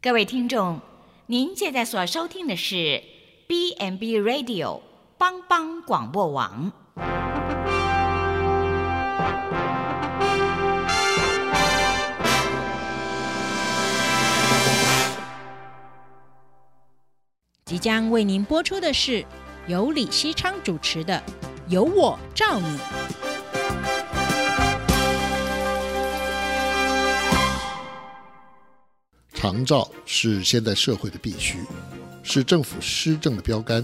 各位听众，您现在所收听的是 BMB Radio 帮帮广播网。即将为您播出的是由李希昌主持的《有我照你》。长照是现代社会的必须，是政府施政的标杆，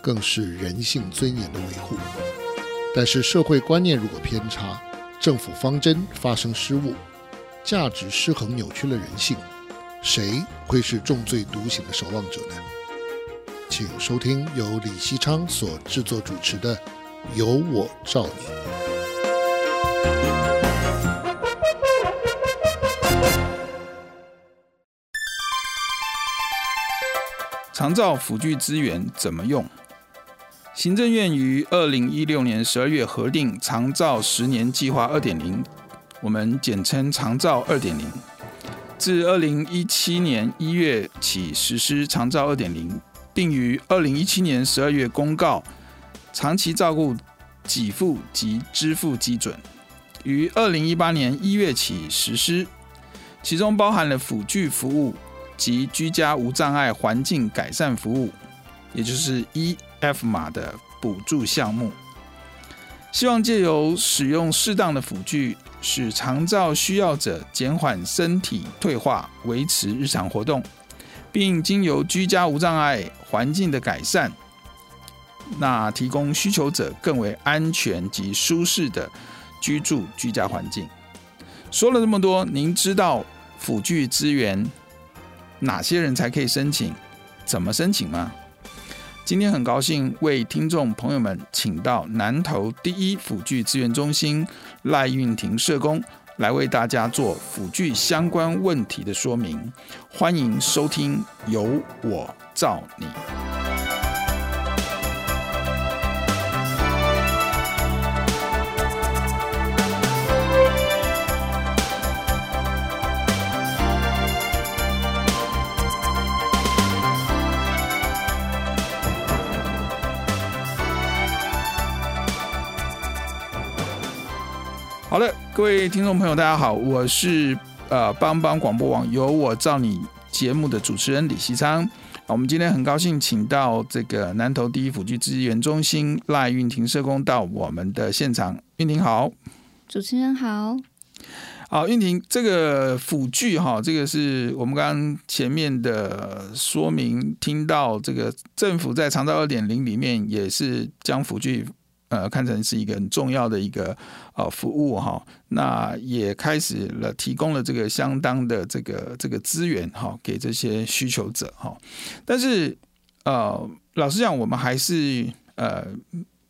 更是人性尊严的维护。但是社会观念如果偏差，政府方针发生失误，价值失衡扭曲了人性，谁会是重罪独行的守望者呢？请收听由李希昌所制作主持的《有我照你》。长照辅具资源怎么用？行政院于二零一六年十二月核定长照十年计划二点零，我们简称长照二点零。自二零一七年一月起实施长照二点零，并于二零一七年十二月公告长期照顾给付及支付基准，于二零一八年一月起实施，其中包含了辅具服务。及居家无障碍环境改善服务，也就是 E-F 码的补助项目，希望借由使用适当的辅具，使长照需要者减缓身体退化，维持日常活动，并经由居家无障碍环境的改善，那提供需求者更为安全及舒适的居住居家环境。说了这么多，您知道辅具资源哪些人才可以申请？怎么申请吗？今天很高兴为听众朋友们请到南投第一辅具资源中心赖运婷社工来为大家做辅具相关问题的说明。欢迎收听，由我照你。好的，各位听众朋友，大家好，我是呃帮帮广播网由我照你节目的主持人李西昌。我们今天很高兴请到这个南投第一辅具资源中心赖运婷社工到我们的现场。运婷好，主持人好。好，运婷，这个辅具哈，这个是我们刚刚前面的说明，听到这个政府在长照二点零里面也是将辅具。呃，看成是一个很重要的一个呃服务哈，那也开始了提供了这个相当的这个这个资源哈，给这些需求者哈。但是呃，老实讲，我们还是呃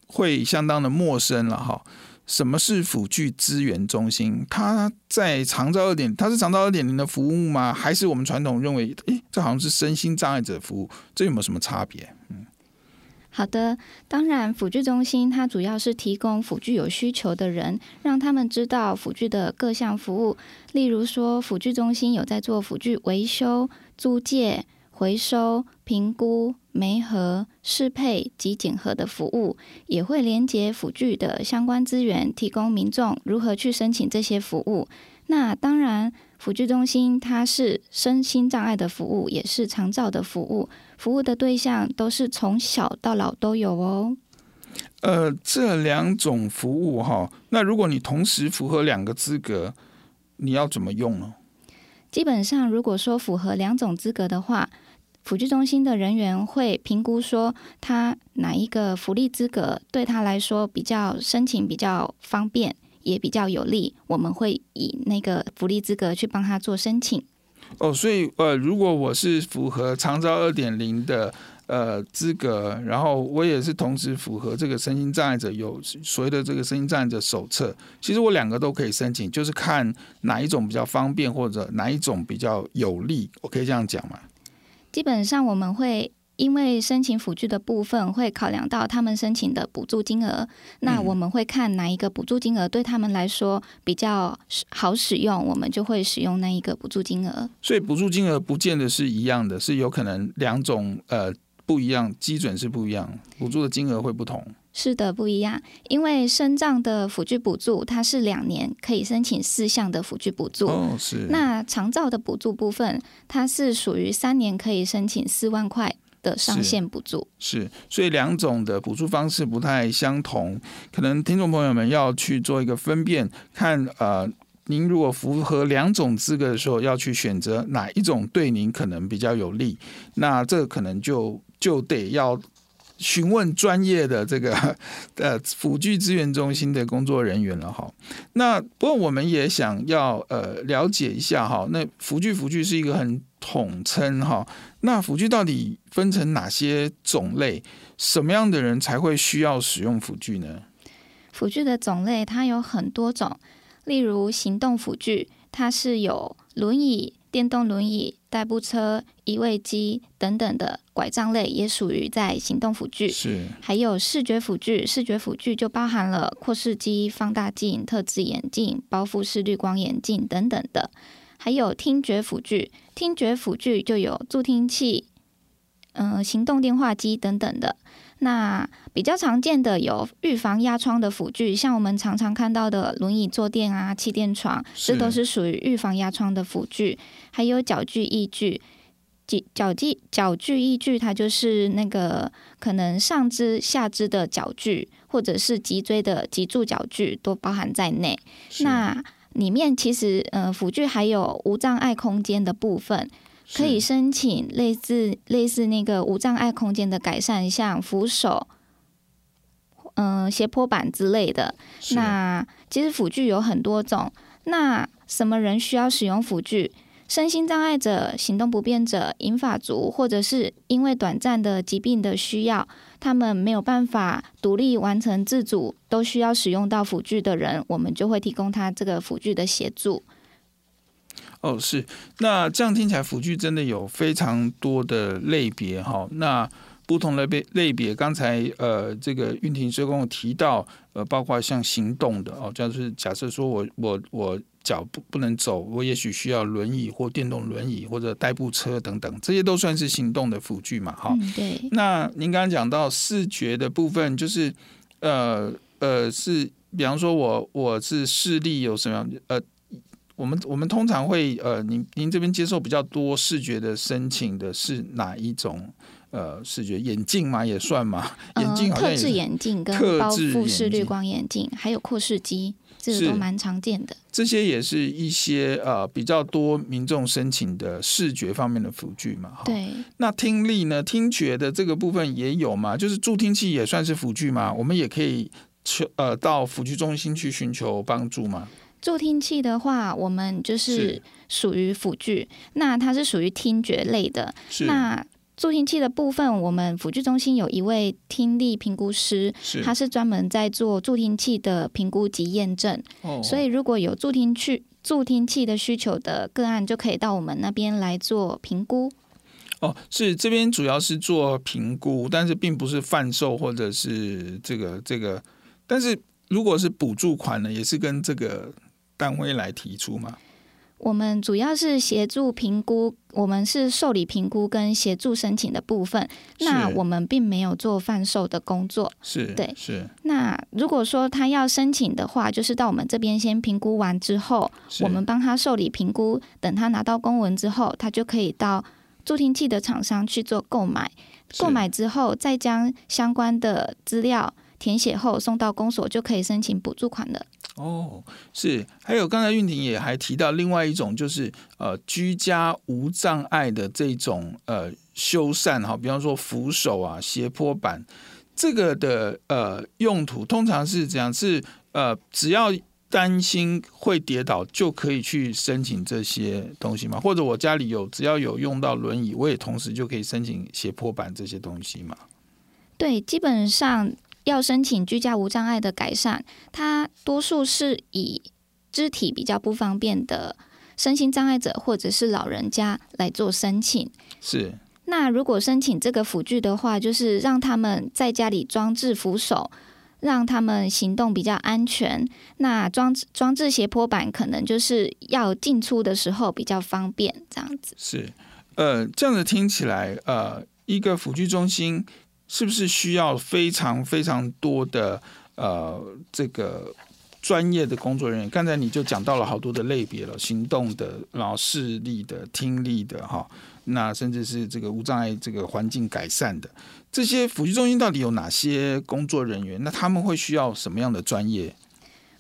会相当的陌生了哈。什么是辅具资源中心？它在长照二点，它是长照二点零的服务吗？还是我们传统认为，诶，这好像是身心障碍者服务？这有没有什么差别？好的，当然，辅具中心它主要是提供辅具有需求的人，让他们知道辅具的各项服务。例如说，辅具中心有在做辅具维修、租借、回收、评估、媒合、适配及检核的服务，也会连接辅具的相关资源，提供民众如何去申请这些服务。那当然。辅具中心它是身心障碍的服务，也是长照的服务，服务的对象都是从小到老都有哦。呃，这两种服务哈，那如果你同时符合两个资格，你要怎么用呢？基本上，如果说符合两种资格的话，辅具中心的人员会评估说他哪一个福利资格对他来说比较申请比较方便。也比较有利，我们会以那个福利资格去帮他做申请。哦，所以呃，如果我是符合长招二点零的呃资格，然后我也是同时符合这个身心障碍者有所谓的这个身心障碍者手册，其实我两个都可以申请，就是看哪一种比较方便或者哪一种比较有利，我可以这样讲吗？基本上我们会因为申请辅具的部分会考量到他们申请的补助金额，那我们会看哪一个补助金额对他们来说比较好使用，我们就会使用那一个补助金额。所以补助金额不见得是一样的，是有可能两种呃不一样，基准是不一样，补助的金额会不同。是的，不一样。因为身障的辅具补助，它是两年可以申请四项的辅具补助。哦，是。那长照的补助部分，它是属于三年可以申请四万块的上限补助。是，是，所以两种的补助方式不太相同，可能听众朋友们要去做一个分辨，看呃，您如果符合两种资格的时候，要去选择哪一种对您可能比较有利，那这个可能就就得要。询问专业的这个 呃辅具资源中心的工作人员了哈。那不过我们也想要呃了解一下哈。那辅具辅具是一个很统称哈。那辅具到底分成哪些种类？什么样的人才会需要使用辅具呢？辅具的种类它有很多种，例如行动辅具，它是有轮椅。电动轮椅、代步车、移位机等等的拐杖类也属于在行动辅具。是，还有视觉辅具，视觉辅具就包含了扩视机、放大镜、特制眼镜、包覆式滤光眼镜等等的。还有听觉辅具，听觉辅具就有助听器、嗯、呃，行动电话机等等的。那比较常见的有预防压疮的辅具，像我们常常看到的轮椅坐垫啊、气垫床，这都是属于预防压疮的辅具。还有脚具义具，脚脚具脚具义具，它就是那个可能上肢、下肢的脚具，或者是脊椎的脊柱脚具，都包含在内。那里面其实呃辅具还有无障碍空间的部分。可以申请类似类似那个无障碍空间的改善，像扶手、嗯、呃、斜坡板之类的。那其实辅具有很多种。那什么人需要使用辅具？身心障碍者、行动不便者、银发族，或者是因为短暂的疾病的需要，他们没有办法独立完成自主，都需要使用到辅具的人，我们就会提供他这个辅具的协助。哦，是，那这样听起来，辅具真的有非常多的类别哈。那不同的类类别，刚才呃，这个运庭社工有提到，呃，包括像行动的哦，就是假设说我我我脚不不能走，我也许需要轮椅或电动轮椅或者代步车等等，这些都算是行动的辅具嘛，哈、嗯。对。那您刚刚讲到视觉的部分，就是呃呃，是比方说我我是视力有什么样呃。我们我们通常会呃，您您这边接受比较多视觉的申请的是哪一种呃视觉眼镜嘛？也算吗？眼镜特制眼镜跟包覆式滤光眼镜，还有扩视机，这个都蛮常见的。这些也是一些呃比较多民众申请的视觉方面的辅具嘛。对。那听力呢？听觉的这个部分也有嘛？就是助听器也算是辅具嘛？我们也可以求呃到辅具中心去寻求帮助吗？助听器的话，我们就是属于辅具，那它是属于听觉类的。那助听器的部分，我们辅具中心有一位听力评估师，他是专门在做助听器的评估及验证。哦，所以如果有助听器助听器的需求的个案，就可以到我们那边来做评估。哦，是这边主要是做评估，但是并不是贩售或者是这个这个。但是如果是补助款呢，也是跟这个。单位来提出吗？我们主要是协助评估，我们是受理评估跟协助申请的部分。那我们并没有做贩售的工作。是，对，是。那如果说他要申请的话，就是到我们这边先评估完之后，我们帮他受理评估，等他拿到公文之后，他就可以到助听器的厂商去做购买。购买之后，再将相关的资料填写后送到公所，就可以申请补助款了。哦，是，还有刚才韵婷也还提到另外一种，就是呃居家无障碍的这种呃修缮哈，比方说扶手啊、斜坡板，这个的呃用途通常是这样？是呃只要担心会跌倒就可以去申请这些东西吗？或者我家里有只要有用到轮椅，我也同时就可以申请斜坡板这些东西嘛？对，基本上。要申请居家无障碍的改善，它多数是以肢体比较不方便的身心障碍者或者是老人家来做申请。是。那如果申请这个辅具的话，就是让他们在家里装置扶手，让他们行动比较安全。那装装置斜坡板可能就是要进出的时候比较方便，这样子。是，呃，这样子听起来，呃，一个辅具中心是不是需要非常非常多的呃这个专业的工作人员？刚才你就讲到了好多的类别了，行动的、然后视力的、听力的，哈。那甚至是这个无障碍这个环境改善的这些辅具中心到底有哪些工作人员？那他们会需要什么样的专业？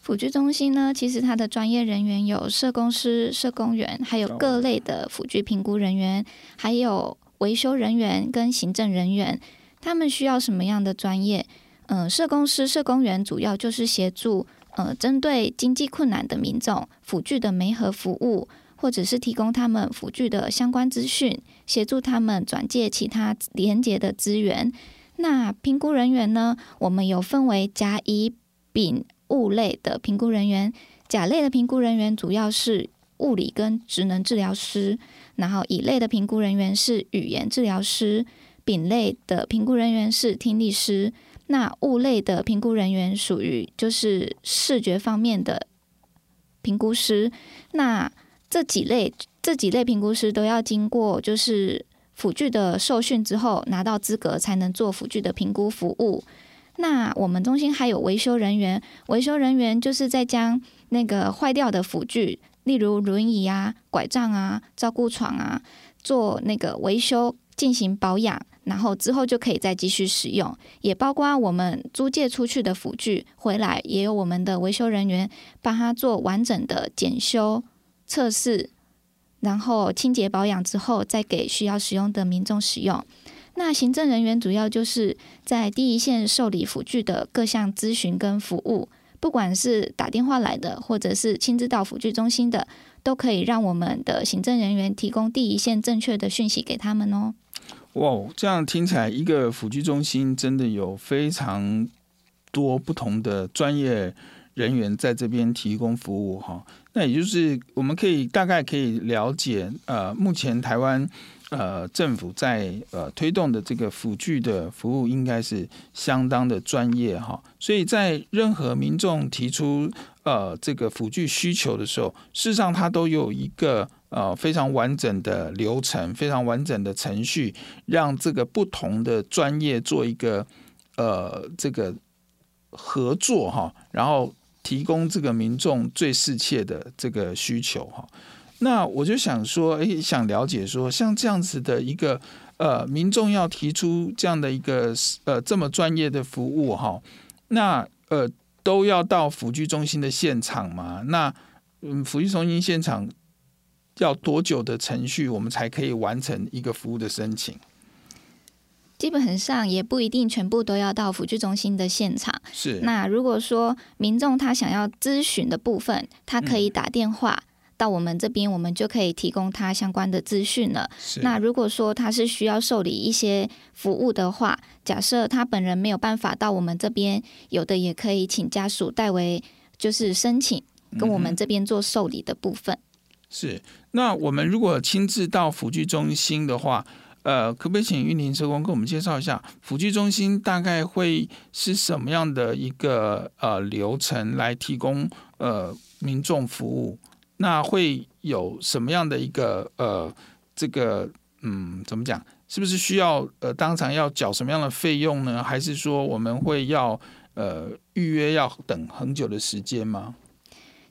辅具中心呢，其实它的专业人员有社工师、社工员，还有各类的辅具评估人员，还有维修人员跟行政人员。他们需要什么样的专业？嗯、社工师、社工员主要就是协助呃，针对经济困难的民众辅具的媒合服务。或者是提供他们辅具的相关资讯，协助他们转介其他连结的资源。那评估人员呢？我们有分为甲、乙、丙、戊类的评估人员。甲类的评估人员主要是物理跟职能治疗师，然后乙类的评估人员是语言治疗师，丙类的评估人员是听力师。那物类的评估人员属于就是视觉方面的评估师。那这几类这几类评估师都要经过就是辅具的受训之后，拿到资格才能做辅具的评估服务。那我们中心还有维修人员，维修人员就是在将那个坏掉的辅具，例如轮椅啊、拐杖啊、照顾床啊，做那个维修进行保养，然后之后就可以再继续使用。也包括我们租借出去的辅具回来，也有我们的维修人员帮他做完整的检修。测试，然后清洁保养之后，再给需要使用的民众使用。那行政人员主要就是在第一线受理辅具的各项咨询跟服务，不管是打电话来的，或者是亲自到辅具中心的，都可以让我们的行政人员提供第一线正确的讯息给他们哦。哇，这样听起来，一个辅具中心真的有非常多不同的专业人员在这边提供服务哈。那也就是我们可以大概可以了解，呃，目前台湾呃政府在呃推动的这个辅具的服务应该是相当的专业哈，所以在任何民众提出呃这个辅具需求的时候，事实上它都有一个呃非常完整的流程，非常完整的程序，让这个不同的专业做一个呃这个合作哈，然后。提供这个民众最适切的这个需求哈，那我就想说，诶，想了解说，像这样子的一个呃，民众要提出这样的一个呃这么专业的服务哈，那呃都要到辅具中心的现场吗？那嗯，辅具中心现场要多久的程序，我们才可以完成一个服务的申请？基本上也不一定全部都要到辅具中心的现场。是。那如果说民众他想要咨询的部分，他可以打电话到我们这边，我们就可以提供他相关的资讯了。是。那如果说他是需要受理一些服务的话，假设他本人没有办法到我们这边，有的也可以请家属代为就是申请，跟我们这边做受理的部分。嗯。是。那我们如果亲自到辅具中心的话，呃，可不可以请运林社工跟我们介绍一下辅具中心大概会是什么样的一个呃流程来提供呃民众服务？那会有什么样的一个呃这个嗯怎么讲？是不是需要呃当场要缴什么样的费用呢？还是说我们会要呃预约要等很久的时间吗？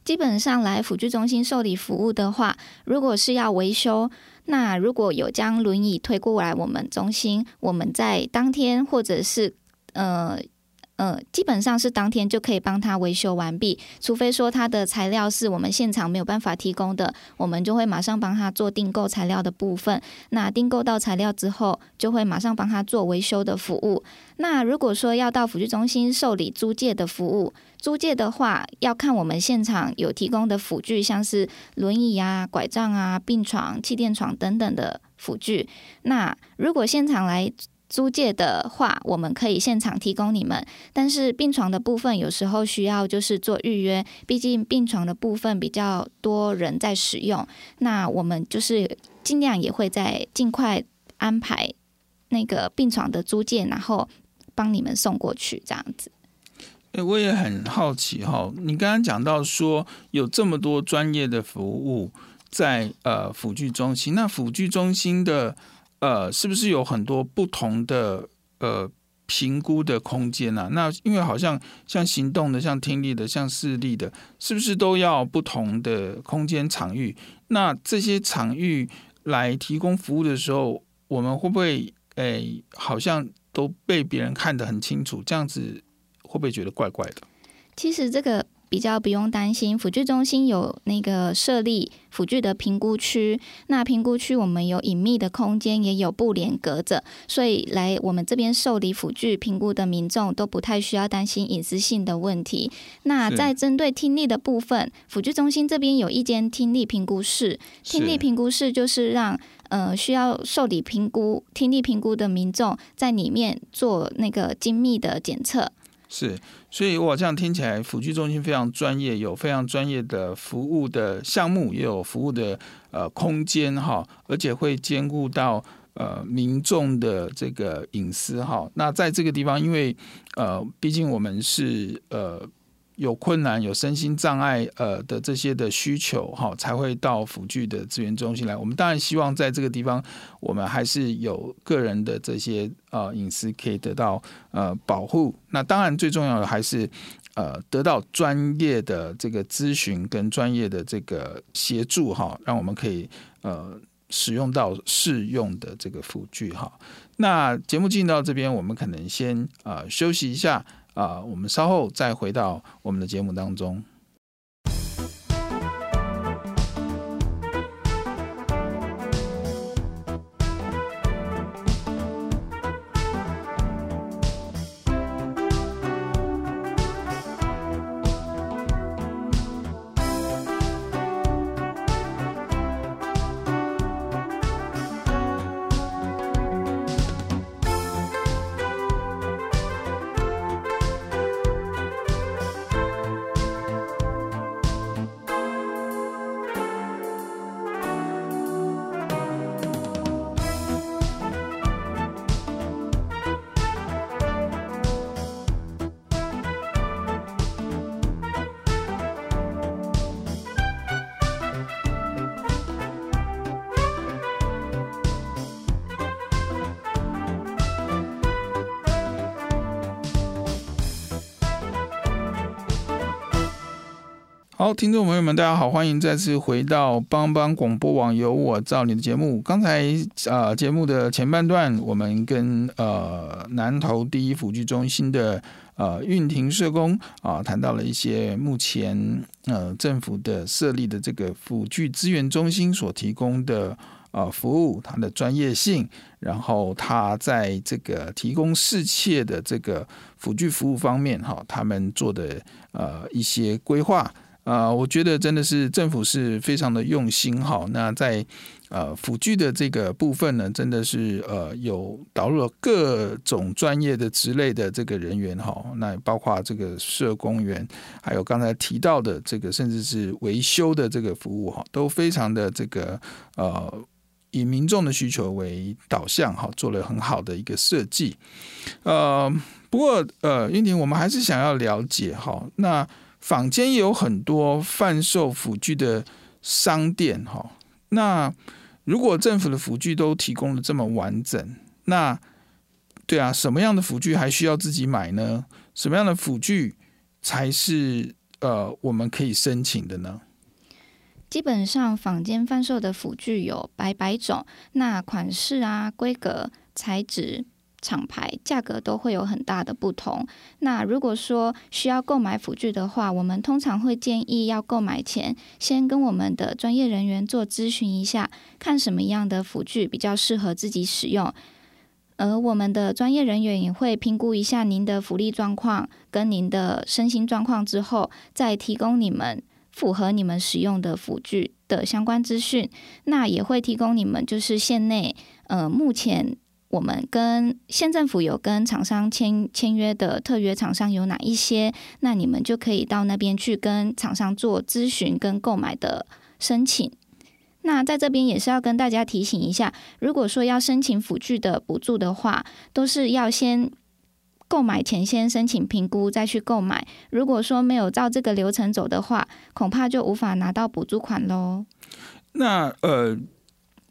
基本上来辅具中心受理服务的话，如果是要维修。那如果有将轮椅推过来我们中心，我们在当天或者是呃。呃，基本上是当天就可以帮他维修完毕，除非说他的材料是我们现场没有办法提供的，我们就会马上帮他做订购材料的部分。那订购到材料之后，就会马上帮他做维修的服务。那如果说要到辅具中心受理租借的服务，租借的话要看我们现场有提供的辅具，像是轮椅啊、拐杖啊、病床、气垫床等等的辅具。那如果现场来。租借的话，我们可以现场提供你们，但是病床的部分有时候需要就是做预约，毕竟病床的部分比较多人在使用，那我们就是尽量也会在尽快安排那个病床的租借，然后帮你们送过去这样子。哎，我也很好奇哈，你刚刚讲到说有这么多专业的服务在呃辅具中心，那辅具中心的呃是不是有很多不同的呃？评估的空间啊，那因为好像像行动的、像听力的、像视力的，是不是都要不同的空间场域？那这些场域来提供服务的时候，我们会不会诶，好像都被别人看得很清楚？这样子会不会觉得怪怪的？其实这个。比较不用担心，辅具中心有那个设立辅具的评估区。那评估区我们有隐秘的空间，也有布帘隔着，所以来我们这边受理辅具评估的民众都不太需要担心隐私性的问题。那在针对听力的部分，辅具中心这边有一间听力评估室。听力评估室就是让呃需要受理评估听力评估的民众在里面做那个精密的检测。是，所以我这样听起来，辅具中心非常专业，有非常专业的服务的项目，也有服务的呃空间哈，而且会兼顾到呃民众的这个隐私哈。那在这个地方，因为呃，毕竟我们是呃。有困难、有身心障碍呃的这些的需求哈，才会到辅具的资源中心来。我们当然希望在这个地方，我们还是有个人的这些呃隐私可以得到呃保护。那当然最重要的还是呃得到专业的这个咨询跟专业的这个协助哈，让我们可以呃使用到适用的这个辅具哈。那节目进到这边，我们可能先呃休息一下。啊，我们稍后再回到我们的节目当中。好，听众朋友们，大家好，欢迎再次回到帮帮广播网有我照你的节目。刚才啊、节目的前半段，我们跟呃南投第一辅具中心的呃韵婷社工啊、谈到了一些目前呃政府的设立的这个辅具资源中心所提供的呃服务，它的专业性，然后它在这个提供适切的这个辅具服务方面，哈，他们做的呃一些规划。啊、我觉得真的是政府是非常的用心哈。那在呃辅具的这个部分呢，真的是呃有导入了各种专业的职类的这个人员哈。那包括这个社工员，还有刚才提到的这个，甚至是维修的这个服务哈，都非常的这个呃以民众的需求为导向哈，做了很好的一个设计。呃，不过呃，英婷，我们还是想要了解哈那。坊间也有很多贩售辅具的商店，哈。那如果政府的辅具都提供的这么完整，那对啊，什么样的辅具还需要自己买呢？什么样的辅具才是呃我们可以申请的呢？基本上坊间贩售的辅具有百百种，那款式啊、规格、材质。厂牌价格都会有很大的不同。那如果说需要购买辅具的话，我们通常会建议要购买前先跟我们的专业人员做咨询一下，看什么样的辅具比较适合自己使用。而我们的专业人员也会评估一下您的福利状况跟您的身心状况之后，再提供你们符合你们使用的辅具的相关资讯。那也会提供你们就是县内呃目前。我们跟县政府有跟厂商签签约的特约厂商有哪一些？那你们就可以到那边去跟厂商做咨询跟购买的申请。那在这边也是要跟大家提醒一下，如果说要申请辅具的补助的话，都是要先购买前先申请评估，再去购买。如果说没有照这个流程走的话，恐怕就无法拿到补助款喽。那呃，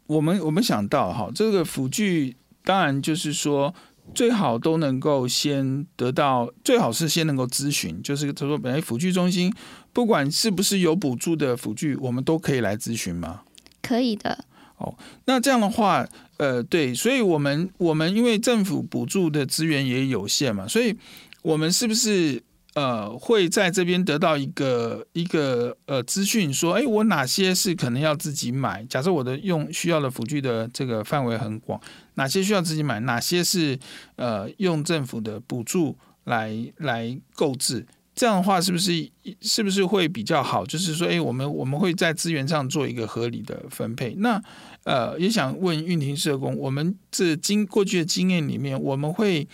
我们我们想到哈，这个辅具当然就是说。最好都能够先得到，最好是先能够咨询，就是他说，本来辅具中心不管是不是有补助的辅具，我们都可以来咨询吗？可以的。哦，那这样的话，呃，对，所以我们我们因为政府补助的资源也有限嘛，所以我们是不是？呃，会在这边得到一个一个呃资讯，说，哎，我哪些是可能要自己买？假设我的用需要的辅具的这个范围很广，哪些需要自己买？哪些是呃用政府的补助来来购置？这样的话，是不是是不是会比较好？就是说，哎，我们我们会在资源上做一个合理的分配。那呃，也想问运庭社工，我们这经过去的经验里面，我们会。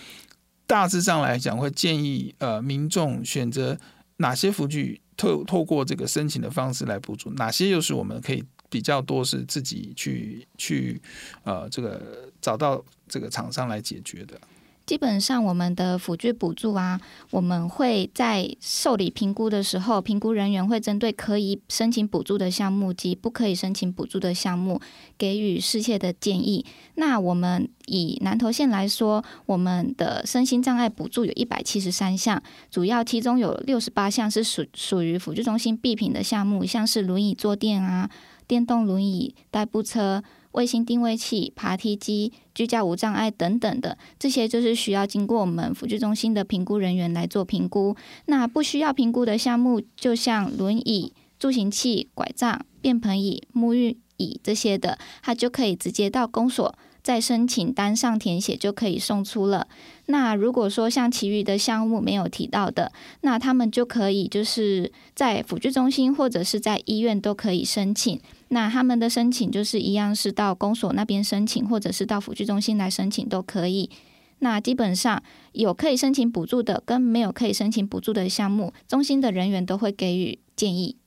大致上来讲，会建议呃民众选择哪些辅具透透过这个申请的方式来补助，哪些又是我们可以比较多是自己去去呃这个找到这个厂商来解决的。基本上，我们的辅具补助啊，我们会在受理评估的时候，评估人员会针对可以申请补助的项目及不可以申请补助的项目，给予适切的建议。那我们以南投县来说，我们的身心障碍补助有一百七十三项，主要其中有六十八项是属属于辅具中心必品的项目，像是轮椅坐垫啊、电动轮椅、代步车。卫星定位器、爬梯机、居家无障碍等等的，这些就是需要经过我们辅具中心的评估人员来做评估。那不需要评估的项目，就像轮椅、助行器、拐杖、便盆椅、沐浴椅这些的，它就可以直接到公所，在申请单上填写就可以送出了。那如果说像其余的项目没有提到的，那他们就可以就是在辅具中心或者是在医院都可以申请。那他们的申请就是一样，是到公所那边申请，或者是到辅具中心来申请都可以。那基本上有可以申请补助的，跟没有可以申请补助的项目，中心的人员都会给予建议。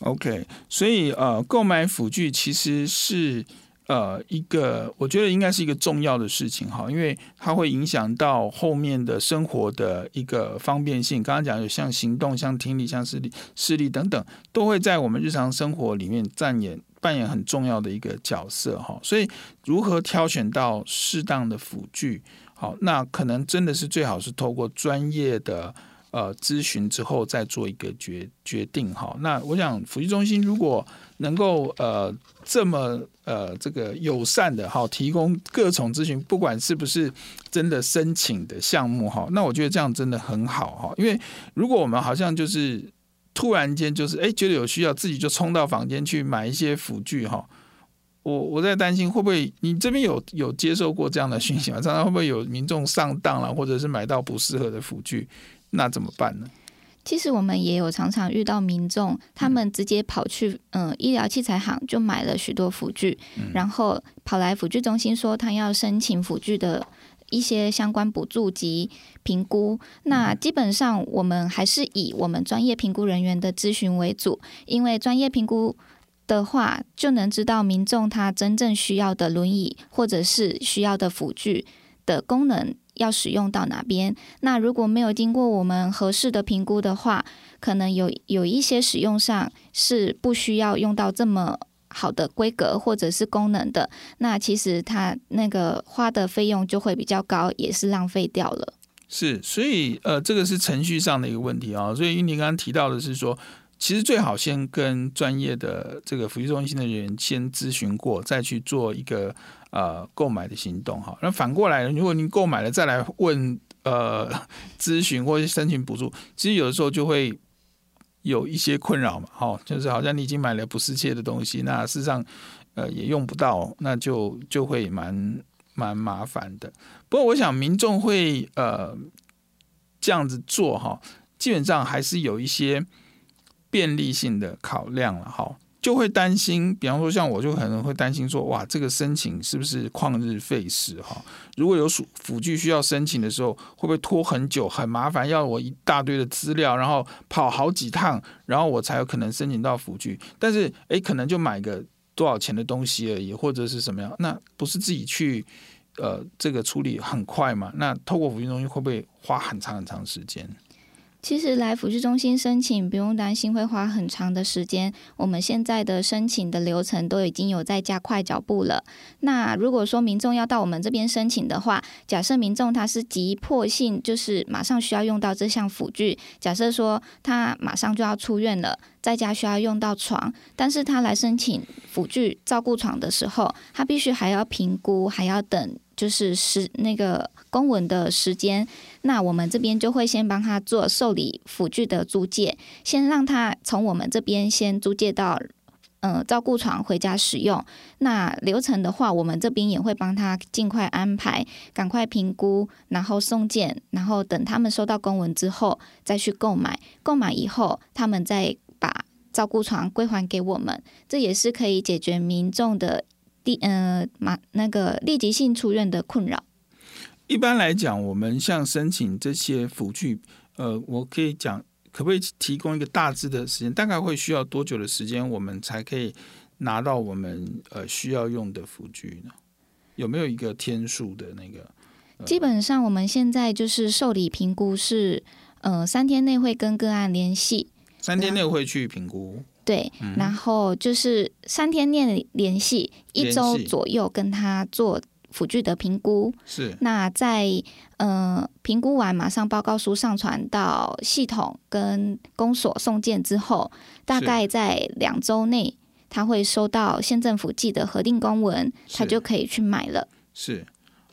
OK，所以呃，购买辅具其实是呃一个，我觉得应该是一个重要的事情哈，因为它会影响到后面的生活的一个方便性。刚刚讲有像行动、像听力、像视力、视力等等，都会在我们日常生活里面扮演。扮演很重要的一个角色哈，所以如何挑选到适当的辅具，好，那可能真的是最好是透过专业的呃咨询之后再做一个决决定哈。那我想辅具中心如果能够呃这么呃这个友善的哈提供各种咨询，不管是不是真的申请的项目哈，那我觉得这样真的很好哈，因为如果我们好像就是。突然间就是哎，觉得有需要，自己就冲到房间去买一些辅具哈。我我在担心会不会你这边有有接受过这样的讯息吗？常常会不会有民众上当了，或者是买到不适合的辅具，那怎么办呢？其实我们也有常常遇到民众，他们直接跑去嗯、呃、医疗器材行就买了许多辅具，嗯、然后跑来辅具中心说他要申请辅具的。一些相关补助及评估，那基本上我们还是以我们专业评估人员的咨询为主，因为专业评估的话，就能知道民众他真正需要的轮椅或者是需要的辅具的功能要使用到哪边。那如果没有经过我们合适的评估的话，可能有有一些使用上是不需要用到这么。好的规格或者是功能的，那其实它那个花的费用就会比较高，也是浪费掉了。是，所以呃，这个是程序上的一个问题啊。所以你刚刚提到的是说，其实最好先跟专业的这个辅具中心的人员先咨询过，再去做一个呃购买的行动哈。那反过来，如果您购买了再来问 呃咨询或者申请补助，其实有的时候就会。有一些困扰嘛，哈，就是好像你已经买了不适切的东西，那事实上，呃，也用不到，那就就会蛮蛮麻烦的。不过，我想民众会呃这样子做哈，基本上还是有一些便利性的考量了，哈。就会担心，比方说像我就可能会担心说，哇，这个申请是不是旷日费时哈？如果有辅辅具需要申请的时候，会不会拖很久，很麻烦，要我一大堆的资料，然后跑好几趟，然后我才有可能申请到辅具。但是，诶，可能就买个多少钱的东西而已，或者是什么样，那不是自己去呃这个处理很快嘛？那透过辅具中心会不会花很长很长时间？其实来辅具中心申请不用担心会花很长的时间，我们现在的申请的流程都已经有在加快脚步了。那如果说民众要到我们这边申请的话，假设民众他是急迫性，就是马上需要用到这项辅具，假设说他马上就要出院了，在家需要用到床，但是他来申请辅具照顾床的时候，他必须还要评估，还要等。就是时那个公文的时间，那我们这边就会先帮他做受理辅具的租借，先让他从我们这边先租借到呃照顾床回家使用。那流程的话，我们这边也会帮他尽快安排，赶快评估，然后送件，然后等他们收到公文之后再去购买。购买以后，他们再把照顾床归还给我们，这也是可以解决民众的。立呃，马那个立即性出院的困扰。一般来讲，我们像申请这些辅具，呃，我可以讲，可不可以提供一个大致的时间？大概会需要多久的时间，我们才可以拿到我们呃需要用的辅具呢？有没有一个天数的那个？呃、基本上我们现在就是受理评估是，呃，三天内会跟个案联系，三天内会去评估。对，然后就是三天内联系，一周左右跟他做辅具的评估。是，那在呃评估完，马上报告书上传到系统跟公所送件之后，大概在两周内，他会收到县政府寄的核定公文，他就可以去买了。是，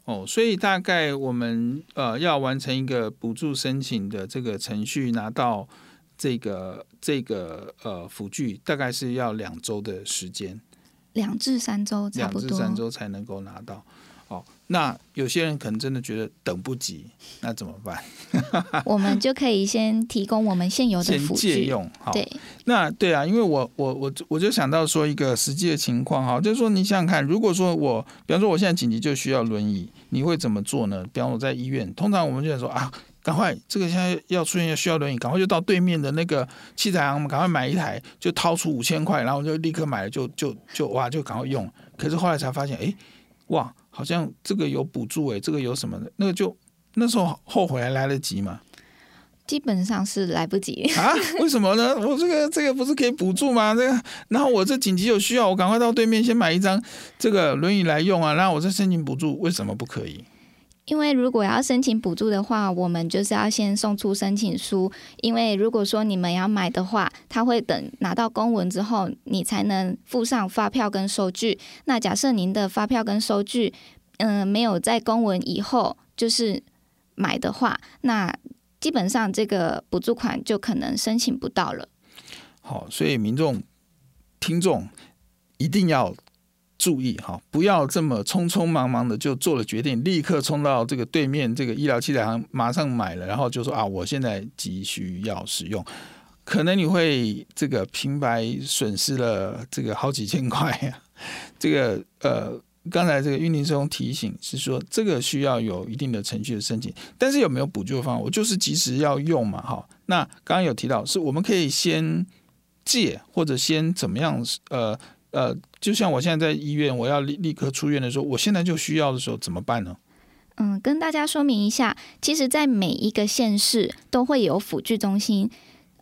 哦，所以大概我们呃要完成一个补助申请的这个程序，拿到。这个这个呃辅具大概是要两周的时间，两至三周差不多，两至三周才能够拿到。哦，那有些人可能真的觉得等不及，那怎么办？我们就可以先提供我们现有的辅具借用。好，对，那对啊，因为我我我我就想到说一个实际的情况哈，就是说你想想看，如果说我，比方说我现在紧急就需要轮椅，你会怎么做呢？比方说我在医院，通常我们就说啊。赶快，这个现在要出现需要轮椅，赶快就到对面的那个器材行，我们赶快买一台，就掏出五千块，然后就立刻买了，就就就哇，就赶快用。可是后来才发现，哎，哇，好像这个有补助，哎，这个有什么的，那个就那时候后悔还来得及吗？基本上是来不及啊？为什么呢？我这个这个不是可以补助吗？这个，然后我这紧急有需要，我赶快到对面先买一张这个轮椅来用啊，然后我再申请补助，为什么不可以？因为如果要申请补助的话，我们就是要先送出申请书。因为如果说你们要买的话，他会等拿到公文之后，你才能附上发票跟收据。那假设您的发票跟收据，嗯、没有在公文以后就是买的话，那基本上这个补助款就可能申请不到了。好，所以民众、听众一定要。注意哈，不要这么匆匆忙忙的就做了决定，立刻冲到这个对面这个医疗器材行马上买了，然后就说啊，我现在急需要使用，可能你会这个平白损失了这个好几千块呀。这个呃，刚才这个运营中提醒是说，这个需要有一定的程序的申请，但是有没有补救方案？我就是及时要用嘛，哈。那刚刚有提到是我们可以先借或者先怎么样呃。呃，就像我现在在医院，我要立立刻出院的时候，我现在就需要的时候怎么办呢？嗯，跟大家说明一下，其实，在每一个县市都会有辅具中心。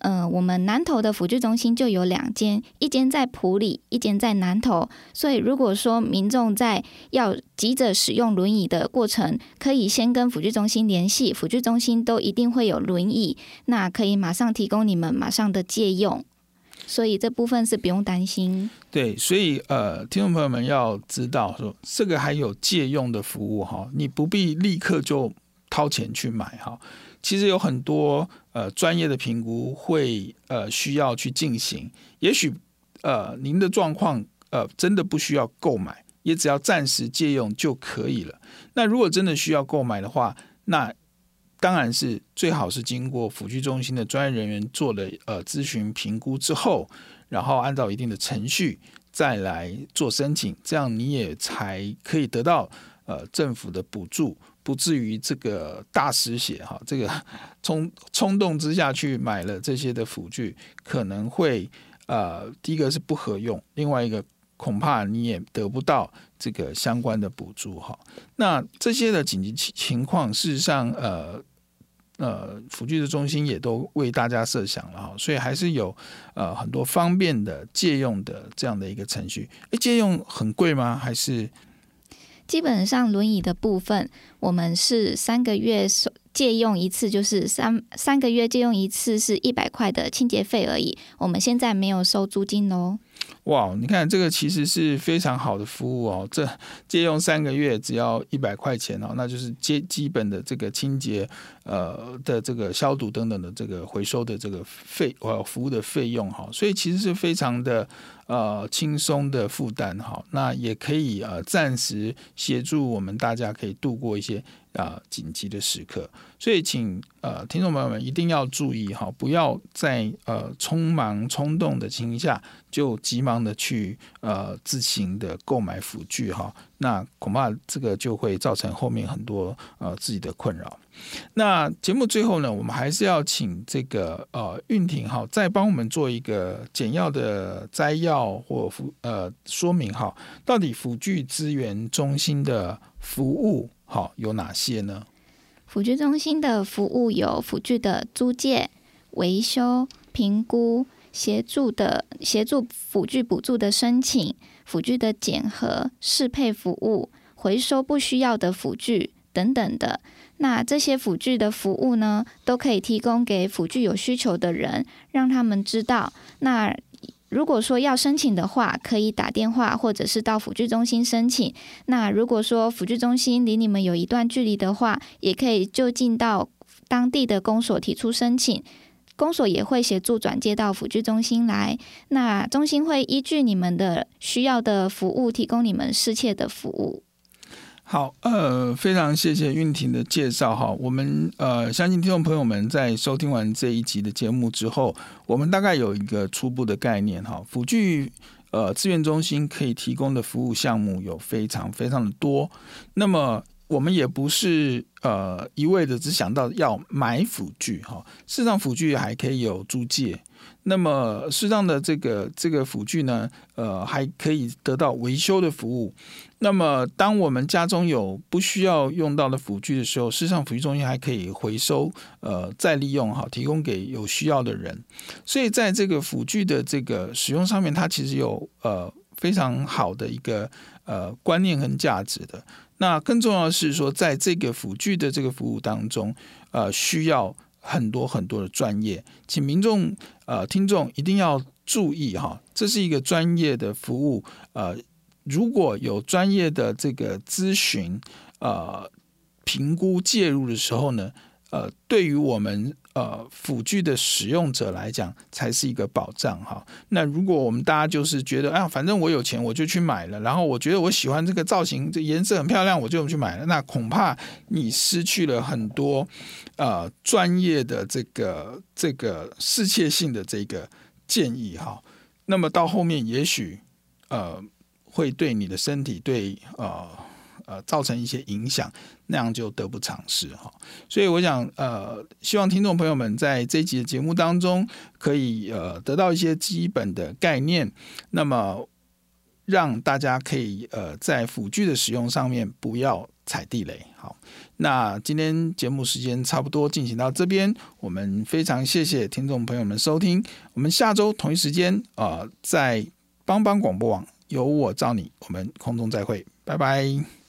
嗯、呃，我们南投的辅具中心就有两间，一间在埔里，一间在南投。所以，如果说民众在要急着使用轮椅的过程，可以先跟辅具中心联系，辅具中心都一定会有轮椅，那可以马上提供你们马上的借用。所以这部分是不用担心。对，所以呃，听众朋友们要知道说，这个还有借用的服务哈，你不必立刻就掏钱去买哈。其实有很多呃专业的评估会呃需要去进行。也许呃您的状况呃真的不需要购买，也只要暂时借用就可以了。那如果真的需要购买的话，那当然是最好是经过辅具中心的专业人员做了呃咨询评估之后，然后按照一定的程序再来做申请，这样你也才可以得到呃政府的补助，不至于这个大失血哈，这个冲冲动之下去买了这些的辅具，可能会呃第一个是不合用，另外一个恐怕你也得不到这个相关的补助哈。那这些的紧急情情况，事实上，呃呃，辅具的中心也都为大家设想了哈，所以还是有呃很多方便的借用的这样的一个程序。诶，借用很贵吗？还是？基本上轮椅的部分，我们是三个月收借用一次，就是三三个月借用一次是一百块的清洁费而已。我们现在没有收租金喽。哇，你看这个其实是非常好的服务哦。这借用三个月只要一百块钱哦，那就是基基本的这个清洁呃的这个消毒等等的这个回收的这个费呃服务的费用哈，所以其实是非常的呃轻松的负担哈。那也可以呃暂时协助我们大家可以度过一些。啊，紧急的时刻，所以请呃听众朋友们一定要注意哈，不要在呃匆忙冲动的情况下就急忙的去呃自行的购买辅具哈，那恐怕这个就会造成后面很多呃自己的困扰。那节目最后呢，我们还是要请这个呃运婷哈，再帮我们做一个简要的摘要或辅呃说明哈，到底辅具资源中心的服务。好，有哪些呢？辅具中心的服务有辅具的租借、维修、评估、协助的协助辅具补助的申请、辅具的检核、适配服务、回收不需要的辅具等等的。那这些辅具的服务呢，都可以提供给辅具有需求的人，让他们知道。那如果说要申请的话，可以打电话或者是到辅具中心申请。那如果说辅具中心离你们有一段距离的话，也可以就近到当地的公所提出申请，公所也会协助转接到辅具中心来。那中心会依据你们的需要的服务，提供你们适切的服务。好，呃，非常谢谢韵婷的介绍哈。我们呃，相信听众朋友们在收听完这一集的节目之后，我们大概有一个初步的概念哈。辅具呃资源中心可以提供的服务项目有非常非常的多。那么我们也不是呃一味的只想到要买辅具哈，事实上辅具还可以有租借。那么适当的这个这个辅具呢，呃，还可以得到维修的服务。那么当我们家中有不需要用到的辅具的时候，事实上辅具中心还可以回收，呃，再利用哈，提供给有需要的人。所以在这个辅具的这个使用上面，它其实有呃非常好的一个呃观念跟价值的。那更重要的是说，在这个辅具的这个服务当中，呃，需要。很多很多的专业，请民众呃听众一定要注意哈，这是一个专业的服务。呃，如果有专业的这个咨询、呃评估介入的时候呢，呃，对于我们呃辅具的使用者来讲，才是一个保障哈。那如果我们大家就是觉得，哎呀，反正我有钱，我就去买了，然后我觉得我喜欢这个造型，这颜色很漂亮，我就去买了，那恐怕你失去了很多呃专业的这个这个世界性的这个建议哈。那么到后面，也许呃会对你的身体对呃。呃，造成一些影响，那样就得不偿失哈。所以我想，呃，希望听众朋友们在这一集的节目当中，可以呃得到一些基本的概念，那么让大家可以呃在辅具的使用上面不要踩地雷。好，那今天节目时间差不多进行到这边，我们非常谢谢听众朋友们收听，我们下周同一时间啊、呃，在帮帮广播网有我照你，我们空中再会，拜拜。